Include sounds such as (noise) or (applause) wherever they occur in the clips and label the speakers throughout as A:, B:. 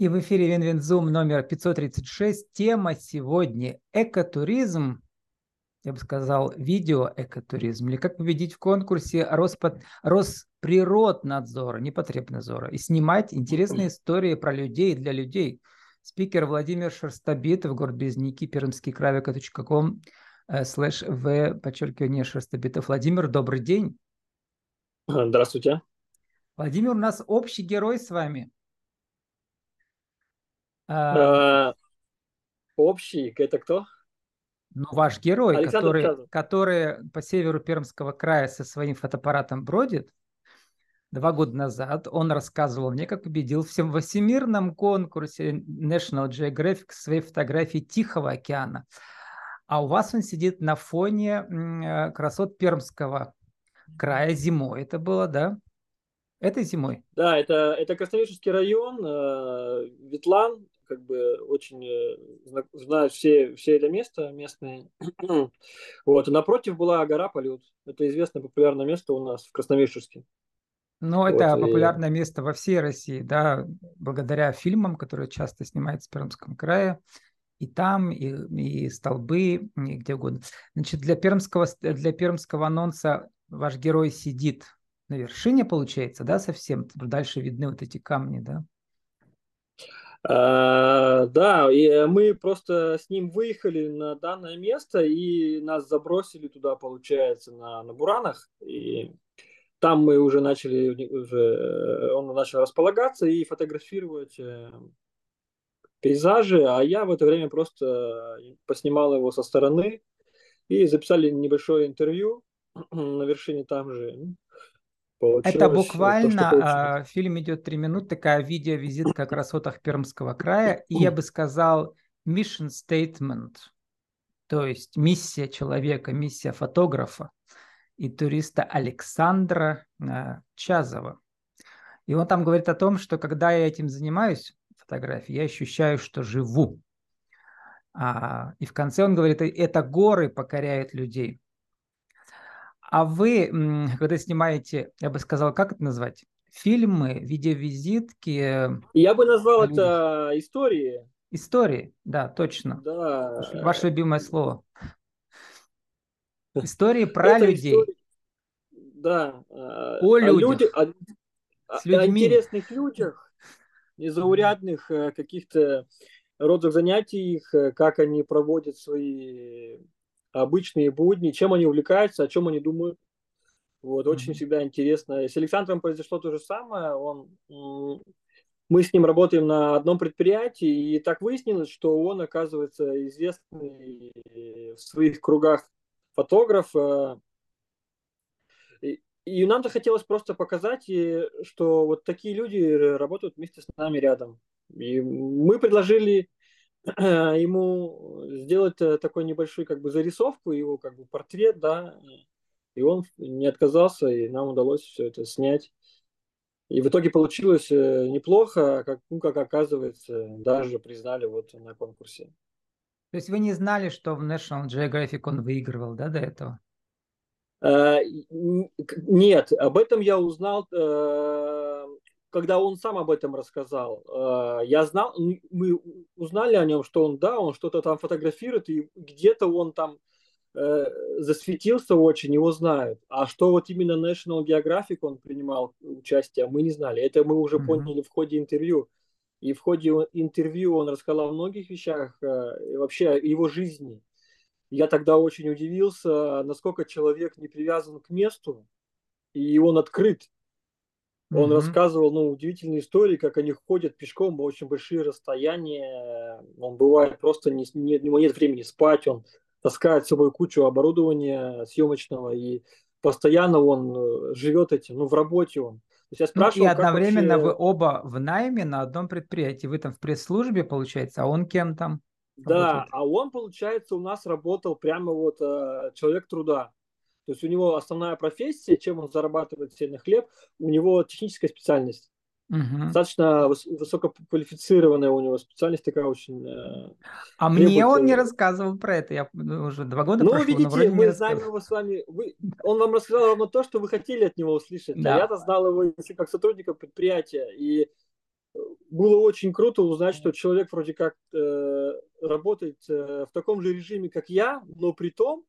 A: И в эфире WinWinZoom номер 536. Тема сегодня – экотуризм, я бы сказал, видеоэкотуризм, или как победить в конкурсе Роспод... Росприроднадзора, непотребнадзора, и снимать интересные истории про людей для людей. Спикер Владимир Шерстобитов, город Березники, Пермский vk.com, э, слэш v, подчеркивание, Шерстобитов. Владимир, добрый день.
B: Здравствуйте.
A: Владимир, у нас общий герой с вами –
B: а, общий, это кто?
A: Ну, ваш герой, который, который по северу Пермского края со своим фотоаппаратом бродит, два года назад он рассказывал мне, как победил всем всемирном конкурсе National Geographic своей фотографии Тихого океана. А у вас он сидит на фоне э, красот Пермского края зимой. Это было, да? Этой зимой?
B: Да, это, это Красноярский район, э, Ветлан, как бы очень э, знают все, все это место местные. (clears throat) вот. И напротив была гора Полет. Это известное популярное место у нас в Красновишерске.
A: Ну, это вот, популярное и... место во всей России, да, благодаря фильмам, которые часто снимаются в Пермском крае. И там, и, и столбы, и где угодно. Значит, для пермского, для пермского анонса ваш герой сидит на вершине, получается, да, совсем? Дальше видны вот эти камни, да?
B: А, да, и мы просто с ним выехали на данное место и нас забросили туда, получается, на, на Буранах. И там мы уже начали, уже, э, он начал располагаться и фотографировать э, пейзажи, а я в это время просто поснимал его со стороны и записали небольшое интервью (clears throat) на вершине там же.
A: Получилось Это буквально, то, а, фильм идет три минуты, такая видеовизитка о красотах Пермского края, и я бы сказал mission statement, то есть миссия человека, миссия фотографа и туриста Александра а, Чазова. И он там говорит о том, что когда я этим занимаюсь, фотографией, я ощущаю, что живу. А, и в конце он говорит, это горы покоряют людей. А вы, когда снимаете, я бы сказал, как это назвать? Фильмы, видеовизитки?
B: Я бы назвал это истории.
A: Истории, да, точно.
B: Да.
A: Ваше любимое слово. (laughs) Истории про это людей. История...
B: Да.
A: О людях. Люди,
B: о, С людьми. о интересных людях, незаурядных э, каких-то родах занятий, их, э, как они проводят свои обычные будни, чем они увлекаются, о чем они думают. Вот, очень mm-hmm. всегда интересно. С Александром произошло то же самое. Он, мы с ним работаем на одном предприятии, и так выяснилось, что он, оказывается, известный в своих кругах фотограф. Э, и, и нам захотелось просто показать, что вот такие люди работают вместе с нами рядом. И мы предложили (clears throat) ему сделать э, такой небольшой как бы зарисовку, его как бы портрет, да, и он не отказался, и нам удалось все это снять. И в итоге получилось э, неплохо, как, ну, как оказывается, даже признали вот на конкурсе.
A: То есть вы не знали, что в National Geographic он выигрывал, да, до этого?
B: Uh, нет, об этом я узнал когда он сам об этом рассказал, э, я знал, мы узнали о нем, что он, да, он что-то там фотографирует, и где-то он там э, засветился очень, его знают. А что вот именно National Geographic он принимал участие, мы не знали. Это мы уже mm-hmm. поняли в ходе интервью. И в ходе интервью он рассказал о многих вещах, э, вообще его жизни. Я тогда очень удивился, насколько человек не привязан к месту, и он открыт он mm-hmm. рассказывал, ну, удивительные истории, как они ходят пешком очень большие расстояния. Он бывает просто не, не, у него нет времени спать, он таскает с собой кучу оборудования съемочного и постоянно он э, живет этим, ну, в работе он.
A: То есть я спрашивал, ну, и одновременно вообще... вы оба в найме на одном предприятии. Вы там в пресс-службе, получается, а он кем там?
B: Да, работает? а он, получается, у нас работал прямо вот э, человек труда. То есть у него основная профессия, чем он зарабатывает себе на хлеб, у него техническая специальность. Угу. Достаточно высококвалифицированная у него специальность такая очень.
A: Э, а мне он не рассказывал про это. Я ну, уже два года
B: Ну, прошло, видите, мы знаем его с вами. Вы... Он вам рассказал ровно то, что вы хотели от него услышать. А да. А я-то знал его как сотрудника предприятия. И было очень круто узнать, что человек вроде как э, работает э, в таком же режиме, как я, но при том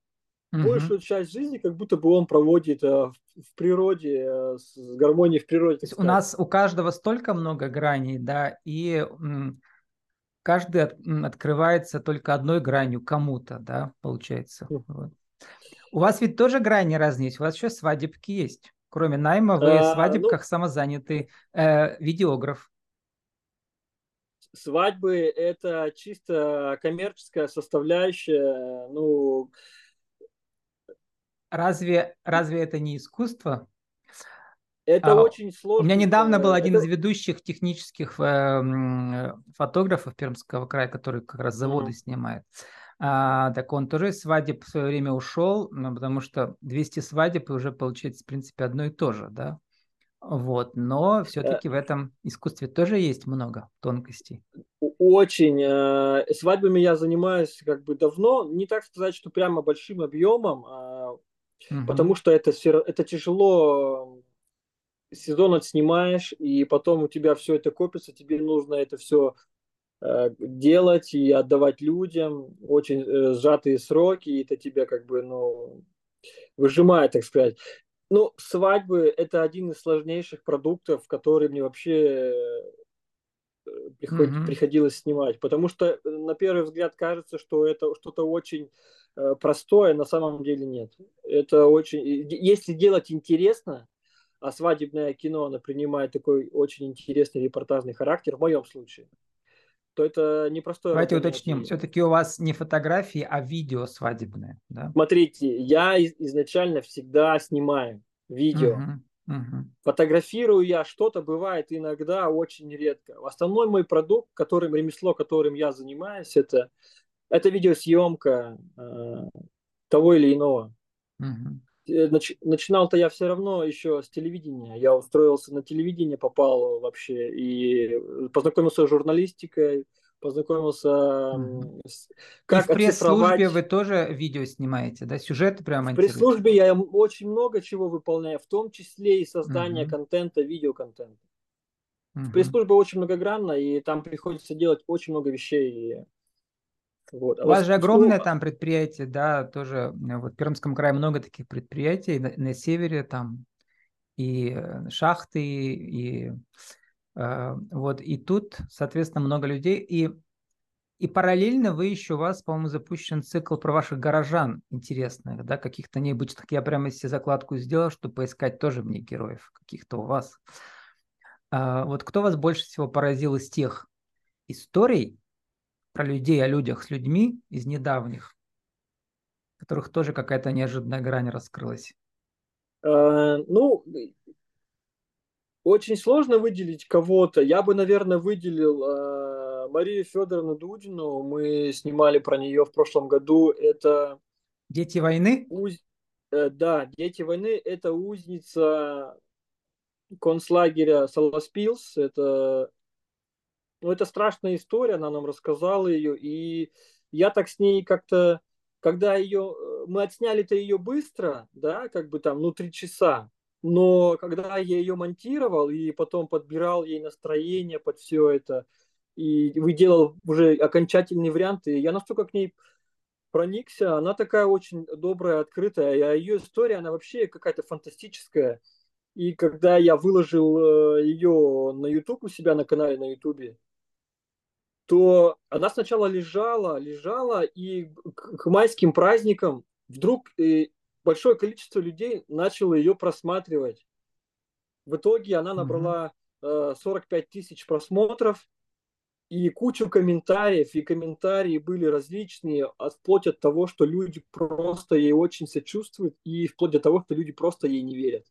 B: угу. большую часть жизни как будто бы он проводит э, в, природе, э, с гармонией в природе.
A: У нас у каждого столько много граней, да, и каждый от, открывается только одной гранью кому-то, да, получается. Вот. У вас ведь тоже грани разные есть, у вас еще свадебки есть. Кроме найма, вы а, в свадебках ну, самозанятый э, видеограф.
B: Свадьбы – это чисто коммерческая составляющая. Ну,
A: разве, разве это не искусство?
B: Это а, очень сложно.
A: У меня недавно был один это... из ведущих технических э, фотографов Пермского края, который как раз заводы mm-hmm. снимает. А, так он тоже из свадеб в свое время ушел, ну, потому что 200 свадеб уже получается, в принципе, одно и то же, да. Вот, но все-таки в этом искусстве тоже есть много тонкостей.
B: Очень. Э, свадьбами я занимаюсь как бы давно. Не так сказать, что прямо большим объемом, а, угу. потому что это, это тяжело. Сезон отснимаешь, и потом у тебя все это копится, тебе нужно это все э, делать и отдавать людям. Очень э, сжатые сроки, и это тебя как бы, ну, выжимает, так сказать. Ну, свадьбы – это один из сложнейших продуктов, который мне вообще э, приход... mm-hmm. приходилось снимать, потому что э, на первый взгляд кажется, что это что-то очень э, простое, на самом деле нет. Это очень, если делать интересно, а свадебное кино, оно принимает такой очень интересный репортажный характер, в моем случае, то это непростое.
A: Давайте уточним, все-таки у вас не фотографии, а видео свадебное, да?
B: Смотрите, я изначально всегда снимаю видео. Uh-huh, uh-huh. Фотографирую я что-то, бывает иногда, очень редко. Основной мой продукт, которым, ремесло, которым я занимаюсь, это, это видеосъемка э, того или иного. Uh-huh. Нач, начинал-то я все равно еще с телевидения. Я устроился на телевидение, попал вообще и познакомился с журналистикой, познакомился mm-hmm. с
A: как И в пресс-службе вы тоже видео снимаете, да? Сюжеты прямо
B: В пресс-службе я очень много чего выполняю, в том числе и создание mm-hmm. контента, видеоконтента. Mm-hmm. В пресс-службе очень многогранно, и там приходится делать очень много вещей.
A: Вот. А У вас же огромное там предприятие, да, тоже вот в Пермском крае много таких предприятий, на, на севере там и э, шахты, и э, вот, и тут, соответственно, много людей, и, и параллельно вы еще, у вас, по-моему, запущен цикл про ваших горожан интересных, да, каких-то необычных, я прямо себе закладку сделал, чтобы поискать тоже мне героев каких-то у вас. А, вот кто вас больше всего поразил из тех историй, про людей о людях с людьми из недавних, которых тоже какая-то неожиданная грань раскрылась?
B: А, ну, очень сложно выделить кого-то. Я бы, наверное, выделил э, Марию Федоровну Дудину. Мы снимали про нее в прошлом году. Это
A: Дети войны?
B: Уз... Э, да, Дети войны. Это узница концлагеря Саласпилс. Это ну, это страшная история, она нам рассказала ее, и я так с ней как-то, когда ее, э, мы отсняли-то ее быстро, да, как бы там, ну, три часа, но когда я ее монтировал и потом подбирал ей настроение под все это, и выделал уже окончательные варианты, я настолько к ней проникся, она такая очень добрая, открытая, а ее история, она вообще какая-то фантастическая. И когда я выложил э, ее на YouTube у себя на канале на YouTube, то она сначала лежала, лежала, и к майским праздникам вдруг э, большое количество людей начало ее просматривать. В итоге она набрала 45 тысяч просмотров и кучу комментариев, и комментарии были различные, вплоть от того, что люди просто ей очень сочувствуют, и вплоть до того, что люди просто ей не верят.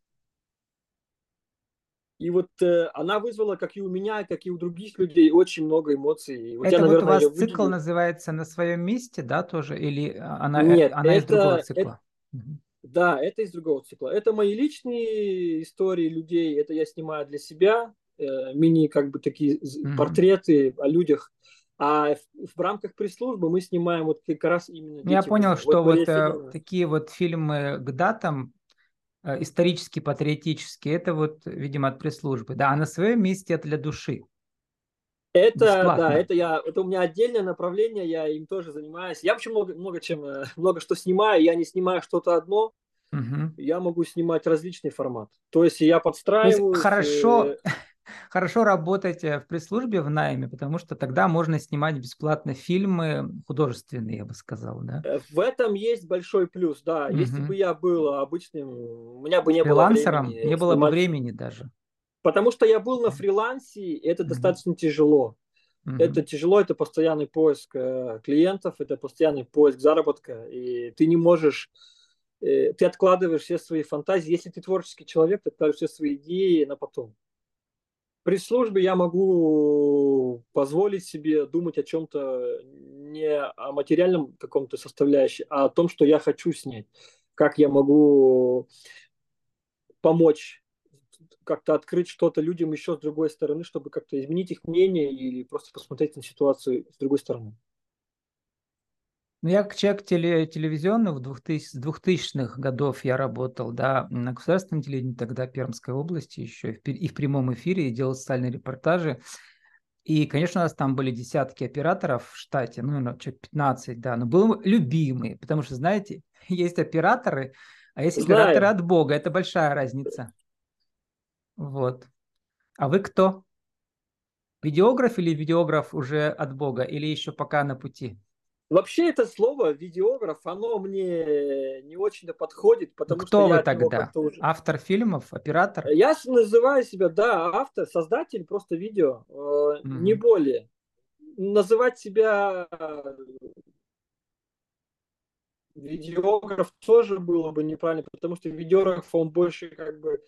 B: И вот э, она вызвала, как и у меня, как и у других людей, очень много эмоций.
A: Вот это я, наверное, вот у вас цикл выделю. называется «На своем месте», да, тоже? Или она, Нет, она это, из другого цикла?
B: Это, да, это из другого цикла. Это мои личные истории людей, это я снимаю для себя, э, мини как бы такие угу. портреты о людях. А в, в рамках пресс-службы мы снимаем вот как раз именно...
A: Я понял, что вот, вот э, такие вот фильмы к датам Э, исторически патриотический, это вот, видимо, от пресс-службы. Да, а на своем месте это для души.
B: Это, Бесплатно. да, это я, это у меня отдельное направление, я им тоже занимаюсь. Я вообще много, много чем, э, много что снимаю, я не снимаю что-то одно, угу. я могу снимать различный формат. То есть я подстраиваю.
A: Хорошо, э... (laughs) хорошо работать э, в пресс-службе в найме, потому что тогда можно снимать бесплатно фильмы художественные, я бы сказал, да?
B: В этом есть большой плюс, да. Угу. Если бы я был обычным, у меня бы не
A: было времени. не было бы времени даже.
B: Потому что я был на фрилансе, это mm-hmm. достаточно тяжело. Mm-hmm. Это тяжело, это постоянный поиск э, клиентов, это постоянный поиск заработка, и ты не можешь, э, ты откладываешь все свои фантазии. Если ты творческий человек, ты откладываешь все свои идеи на потом. При службе я могу позволить себе думать о чем-то не о материальном каком-то составляющем, а о том, что я хочу снять. Как я могу помочь как-то открыть что-то людям еще с другой стороны, чтобы как-то изменить их мнение или просто посмотреть на ситуацию с другой стороны.
A: Ну, я как человек теле, телевизионный, в 2000, с 2000-х годов я работал, да, на государственном телевидении, тогда Пермской области еще, и в, прямом эфире, и делал социальные репортажи. И, конечно, у нас там были десятки операторов в штате, ну, человек 15, да, но был любимый, потому что, знаете, (laughs) есть операторы, а есть операторы Знаю. от Бога, это большая разница. Вот. А вы кто? Видеограф или видеограф уже от Бога, или еще пока на пути?
B: Вообще это слово видеограф, оно мне не очень подходит, потому
A: ну, кто
B: что
A: вы тогда? Уже... Автор фильмов, оператор?
B: Я называю себя, да, автор, создатель просто видео, mm-hmm. не более. Называть себя видеограф тоже было бы неправильно, потому что видеограф, он больше как бы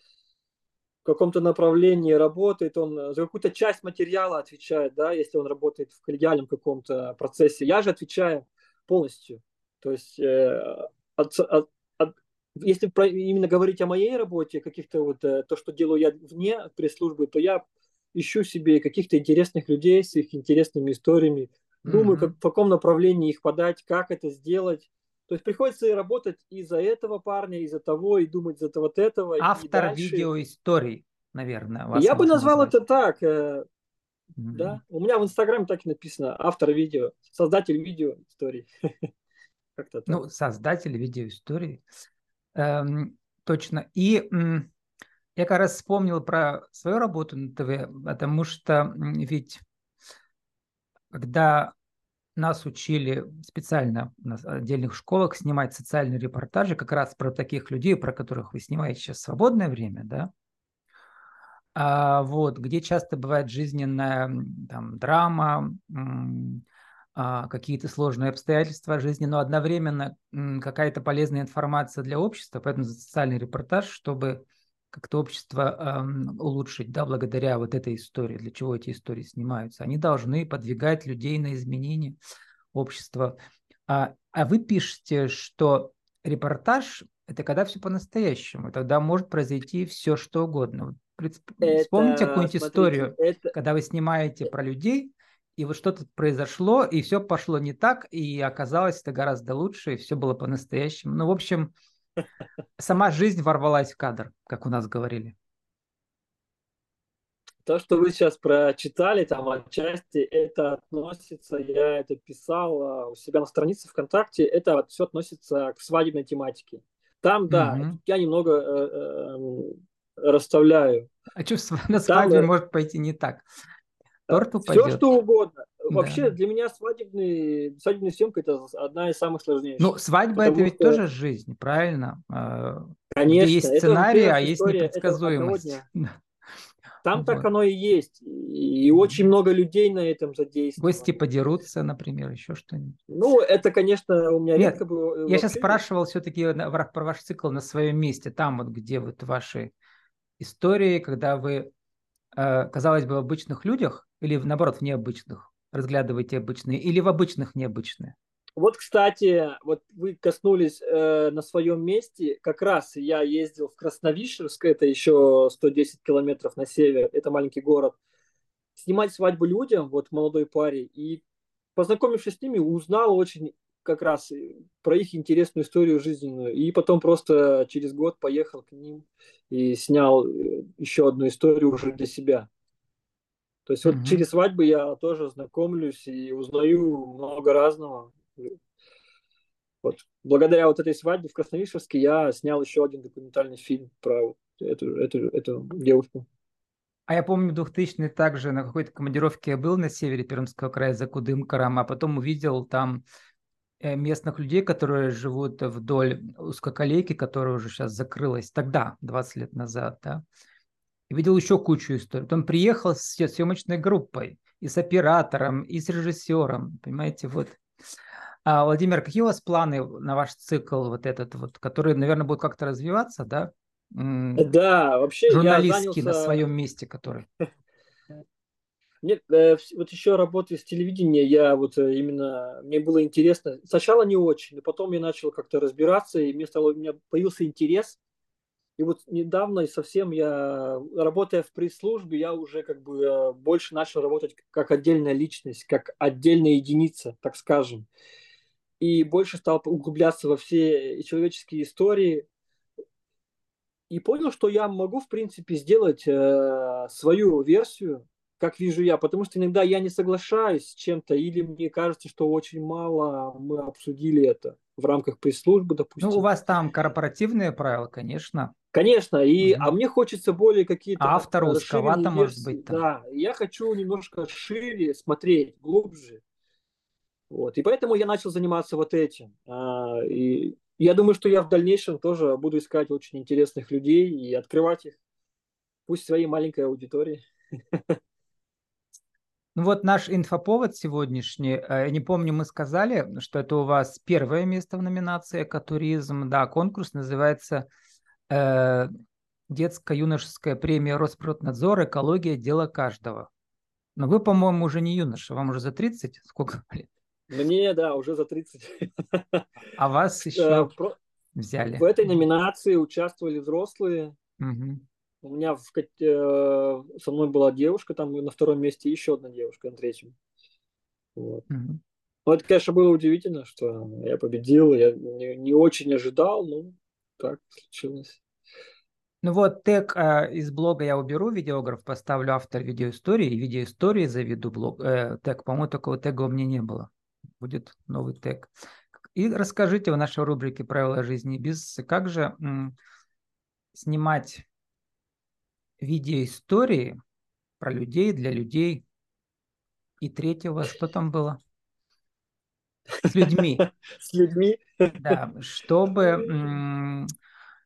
B: в каком-то направлении работает, он э, за какую-то часть материала отвечает, да, если он работает в коллегиальном каком-то процессе. Я же отвечаю полностью. То есть, э, от, от, от, если про, именно говорить о моей работе, каких-то вот э, то, что делаю я вне пресс-службы, то я ищу себе каких-то интересных людей с их интересными историями, думаю, mm-hmm. как, в каком направлении их подать, как это сделать. То есть приходится и работать из-за этого парня, из-за того, и думать за вот этого.
A: Автор видеоисторий, наверное. Вас
B: Я бы назвал назвать. это так. mm-hmm. Да? У меня в Инстаграме так и написано. Автор видео, создатель видео историй. (laughs)
A: Как-то так. Ну, создатель видео истории. Эм, точно. И м, я как раз вспомнил про свою работу на ТВ, потому что ведь когда нас учили специально в отдельных школах снимать социальные репортажи как раз про таких людей, про которых вы снимаете сейчас свободное время, да, а, вот, где часто бывает жизненная там, драма, а, какие-то сложные обстоятельства жизни, но одновременно какая-то полезная информация для общества, поэтому социальный репортаж, чтобы как-то общество э, улучшить, да, благодаря вот этой истории, для чего эти истории снимаются. Они должны подвигать людей на изменения общества. А, а вы пишете, что репортаж – это когда все по-настоящему, тогда может произойти все, что угодно. Это, Вспомните какую-нибудь историю, это... когда вы снимаете про людей, и вот что-то произошло, и все пошло не так, и оказалось это гораздо лучше, и все было по-настоящему. Ну, в общем, Сама жизнь ворвалась в кадр, как у нас говорили.
B: То, что вы сейчас прочитали, там отчасти это относится, я это писал а, у себя на странице ВКонтакте, это все относится к свадебной тематике. Там, да, угу. я немного э, э, расставляю.
A: А что (laughs) на свадьбе Там, может пойти не так?
B: Торт упадет. Все, что угодно. Вообще, для меня свадебный, свадебная съемка – это одна из самых сложнейших.
A: Ну, свадьба – это ведь что... тоже жизнь, правильно? А, Конечно. Где есть сценарий, а есть непредсказуемость. (laughs)
B: Там вот. так оно и есть. И очень много людей на этом задействовано.
A: Гости подерутся, например, еще что-нибудь.
B: Ну, это, конечно, у меня
A: Нет,
B: редко было.
A: Я сейчас спрашивал все-таки про ваш цикл на своем месте, там вот, где вот ваши истории, когда вы, э, казалось бы, в обычных людях или, наоборот, в необычных, разглядываете обычные, или в обычных необычные?
B: Вот, кстати, вот вы коснулись э, на своем месте. Как раз я ездил в Красновишерск, это еще 110 километров на север, это маленький город, снимать свадьбу людям, вот молодой паре, и познакомившись с ними, узнал очень как раз про их интересную историю жизненную. И потом просто через год поехал к ним и снял э, еще одну историю уже для себя. То есть mm-hmm. вот через свадьбы я тоже знакомлюсь и узнаю много разного. Вот. Благодаря вот этой свадьбе в Красновишевске я снял еще один документальный фильм про эту, эту, эту девушку.
A: А я помню, 2000 также на какой-то командировке я был на севере Пермского края за Кудымкаром, а потом увидел там э, местных людей, которые живут вдоль узкоколейки, которая уже сейчас закрылась тогда, 20 лет назад, да. И видел еще кучу историй. Он приехал с съемочной группой, и с оператором, и с режиссером, понимаете, вот. А, Владимир, какие у вас планы на ваш цикл вот этот вот, который, наверное, будет как-то развиваться, да?
B: Да, вообще
A: Журналистский я занялся... на своем месте, который. (laughs)
B: Нет, э, вот еще работая с телевидением, я вот э, именно, мне было интересно, сначала не очень, но потом я начал как-то разбираться, и мне стало, у меня появился интерес, и вот недавно и совсем я, работая в пресс-службе, я уже как бы э, больше начал работать как отдельная личность, как отдельная единица, так скажем. И больше стал углубляться во все человеческие истории, и понял, что я могу, в принципе, сделать э, свою версию, как вижу я, потому что иногда я не соглашаюсь с чем-то, или мне кажется, что очень мало мы обсудили это в рамках пресс-службы, допустим.
A: Ну, у вас там корпоративные правила, конечно.
B: Конечно, и, угу. а мне хочется более какие-то...
A: А автор узковато, может быть,
B: там. Да, я хочу немножко шире смотреть, глубже. Вот, и поэтому я начал заниматься вот этим. А, и я думаю, что я в дальнейшем тоже буду искать очень интересных людей и открывать их, пусть своей маленькой аудитории. (laughs)
A: Ну вот наш инфоповод сегодняшний, э, я не помню, мы сказали, что это у вас первое место в номинации «Экотуризм». Да, конкурс называется э, «Детско-юношеская премия Росприроднадзора. Экология. Дело каждого». Но вы, по-моему, уже не юноша, вам уже за 30? Сколько лет?
B: Мне, да, уже за 30.
A: А вас еще Про... взяли?
B: В этой номинации участвовали взрослые. Угу. У меня в, э, со мной была девушка, там на втором месте еще одна девушка на третьем. Вот. Угу. Ну, это, конечно, было удивительно, что я победил. Я не, не очень ожидал, но так случилось.
A: Ну вот тег э, из блога я уберу, видеограф поставлю автор видеоистории, и видеоистории заведу блог. Э, тег, по-моему, такого тега у меня не было будет новый тег. И расскажите в нашей рубрике «Правила жизни без» как же м, снимать видеоистории про людей, для людей. И третьего, что там было? С людьми. (laughs)
B: С людьми?
A: Да, чтобы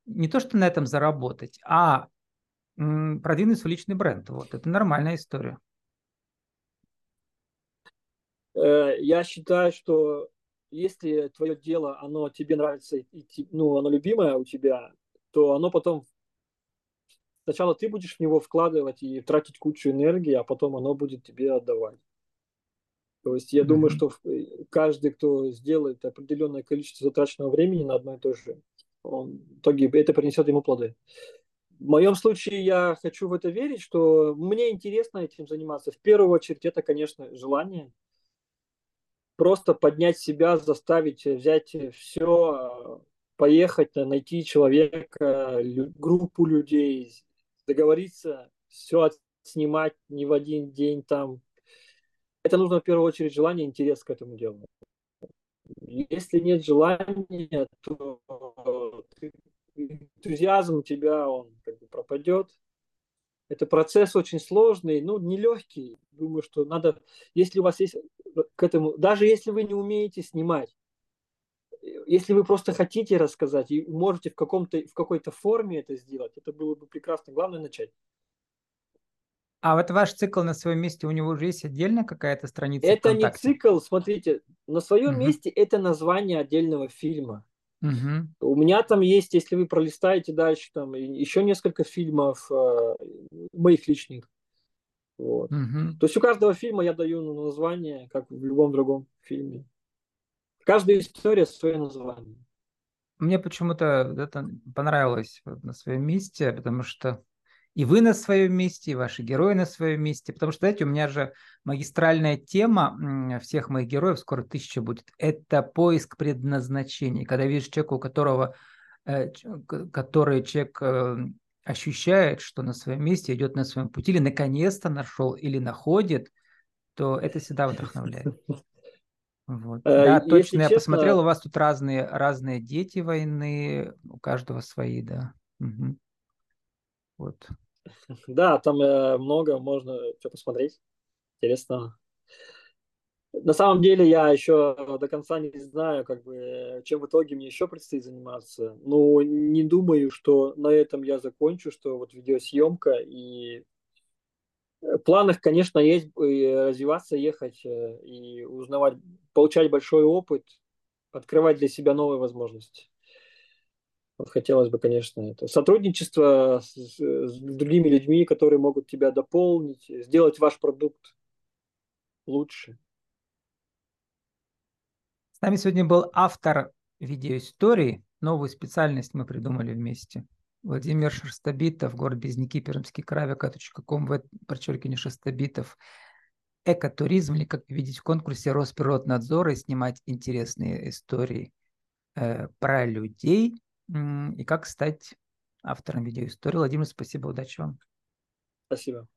A: не то, что на этом заработать, а продвинуть свой личный бренд. Вот, это нормальная история.
B: Э, я считаю, что если твое дело, оно тебе нравится, и, ну, оно любимое у тебя, то оно потом сначала ты будешь в него вкладывать и тратить кучу энергии, а потом оно будет тебе отдавать. То есть я mm-hmm. думаю, что э, каждый, кто сделает определенное количество затраченного времени на одно и то же, он, в итоге это принесет ему плоды. В моем случае я хочу в это верить, что мне интересно этим заниматься. В первую очередь это, конечно, желание просто поднять себя, заставить взять все, поехать, найти человека, группу людей, договориться, все снимать не в один день там. Это нужно в первую очередь желание, интерес к этому делу. Если нет желания, то энтузиазм у тебя он как бы пропадет, это процесс очень сложный, ну, нелегкий. Думаю, что надо, если у вас есть к этому, даже если вы не умеете снимать, если вы просто хотите рассказать и можете в, каком-то, в какой-то форме это сделать, это было бы прекрасно. Главное начать.
A: А вот ваш цикл на своем месте, у него уже есть отдельная какая-то страница
B: Это не цикл, смотрите, на своем угу. месте это название отдельного фильма. Угу. У меня там есть, если вы пролистаете дальше, там еще несколько фильмов э, моих личных. Вот. Угу. То есть у каждого фильма я даю название, как в любом другом фильме. Каждая история свое название.
A: Мне почему-то это понравилось на своем месте, потому что и вы на своем месте, и ваши герои на своем месте. Потому что, знаете, у меня же магистральная тема всех моих героев, скоро тысяча будет, это поиск предназначения. Когда видишь человека, у которого, э, который человек э, ощущает, что на своем месте, идет на своем пути, или наконец-то нашел, или находит, то это всегда вдохновляет. Вот. Э, да, Если точно, я посмотрел, у вас тут разные, разные дети войны, у каждого свои, да. Угу.
B: Вот. (laughs) Да, там э, много, можно что посмотреть. Интересно. На самом деле я еще до конца не знаю, как бы, чем в итоге мне еще предстоит заниматься. Но не думаю, что на этом я закончу, что вот видеосъемка и планах, конечно, есть развиваться, ехать э, и узнавать, получать большой опыт, открывать для себя новые возможности. Вот хотелось бы, конечно, это сотрудничество с, с другими людьми, которые могут тебя дополнить, сделать ваш продукт лучше.
A: С нами сегодня был автор видеоистории. Новую специальность мы придумали вместе. Владимир Шерстобитов, город Безники, Пермский край, vk.com, в подчеркивание Шерстобитов. Экотуризм, или как видеть в конкурсе Росприроднадзора и снимать интересные истории э, про людей и как стать автором видеоистории. Владимир, спасибо, удачи вам.
B: Спасибо.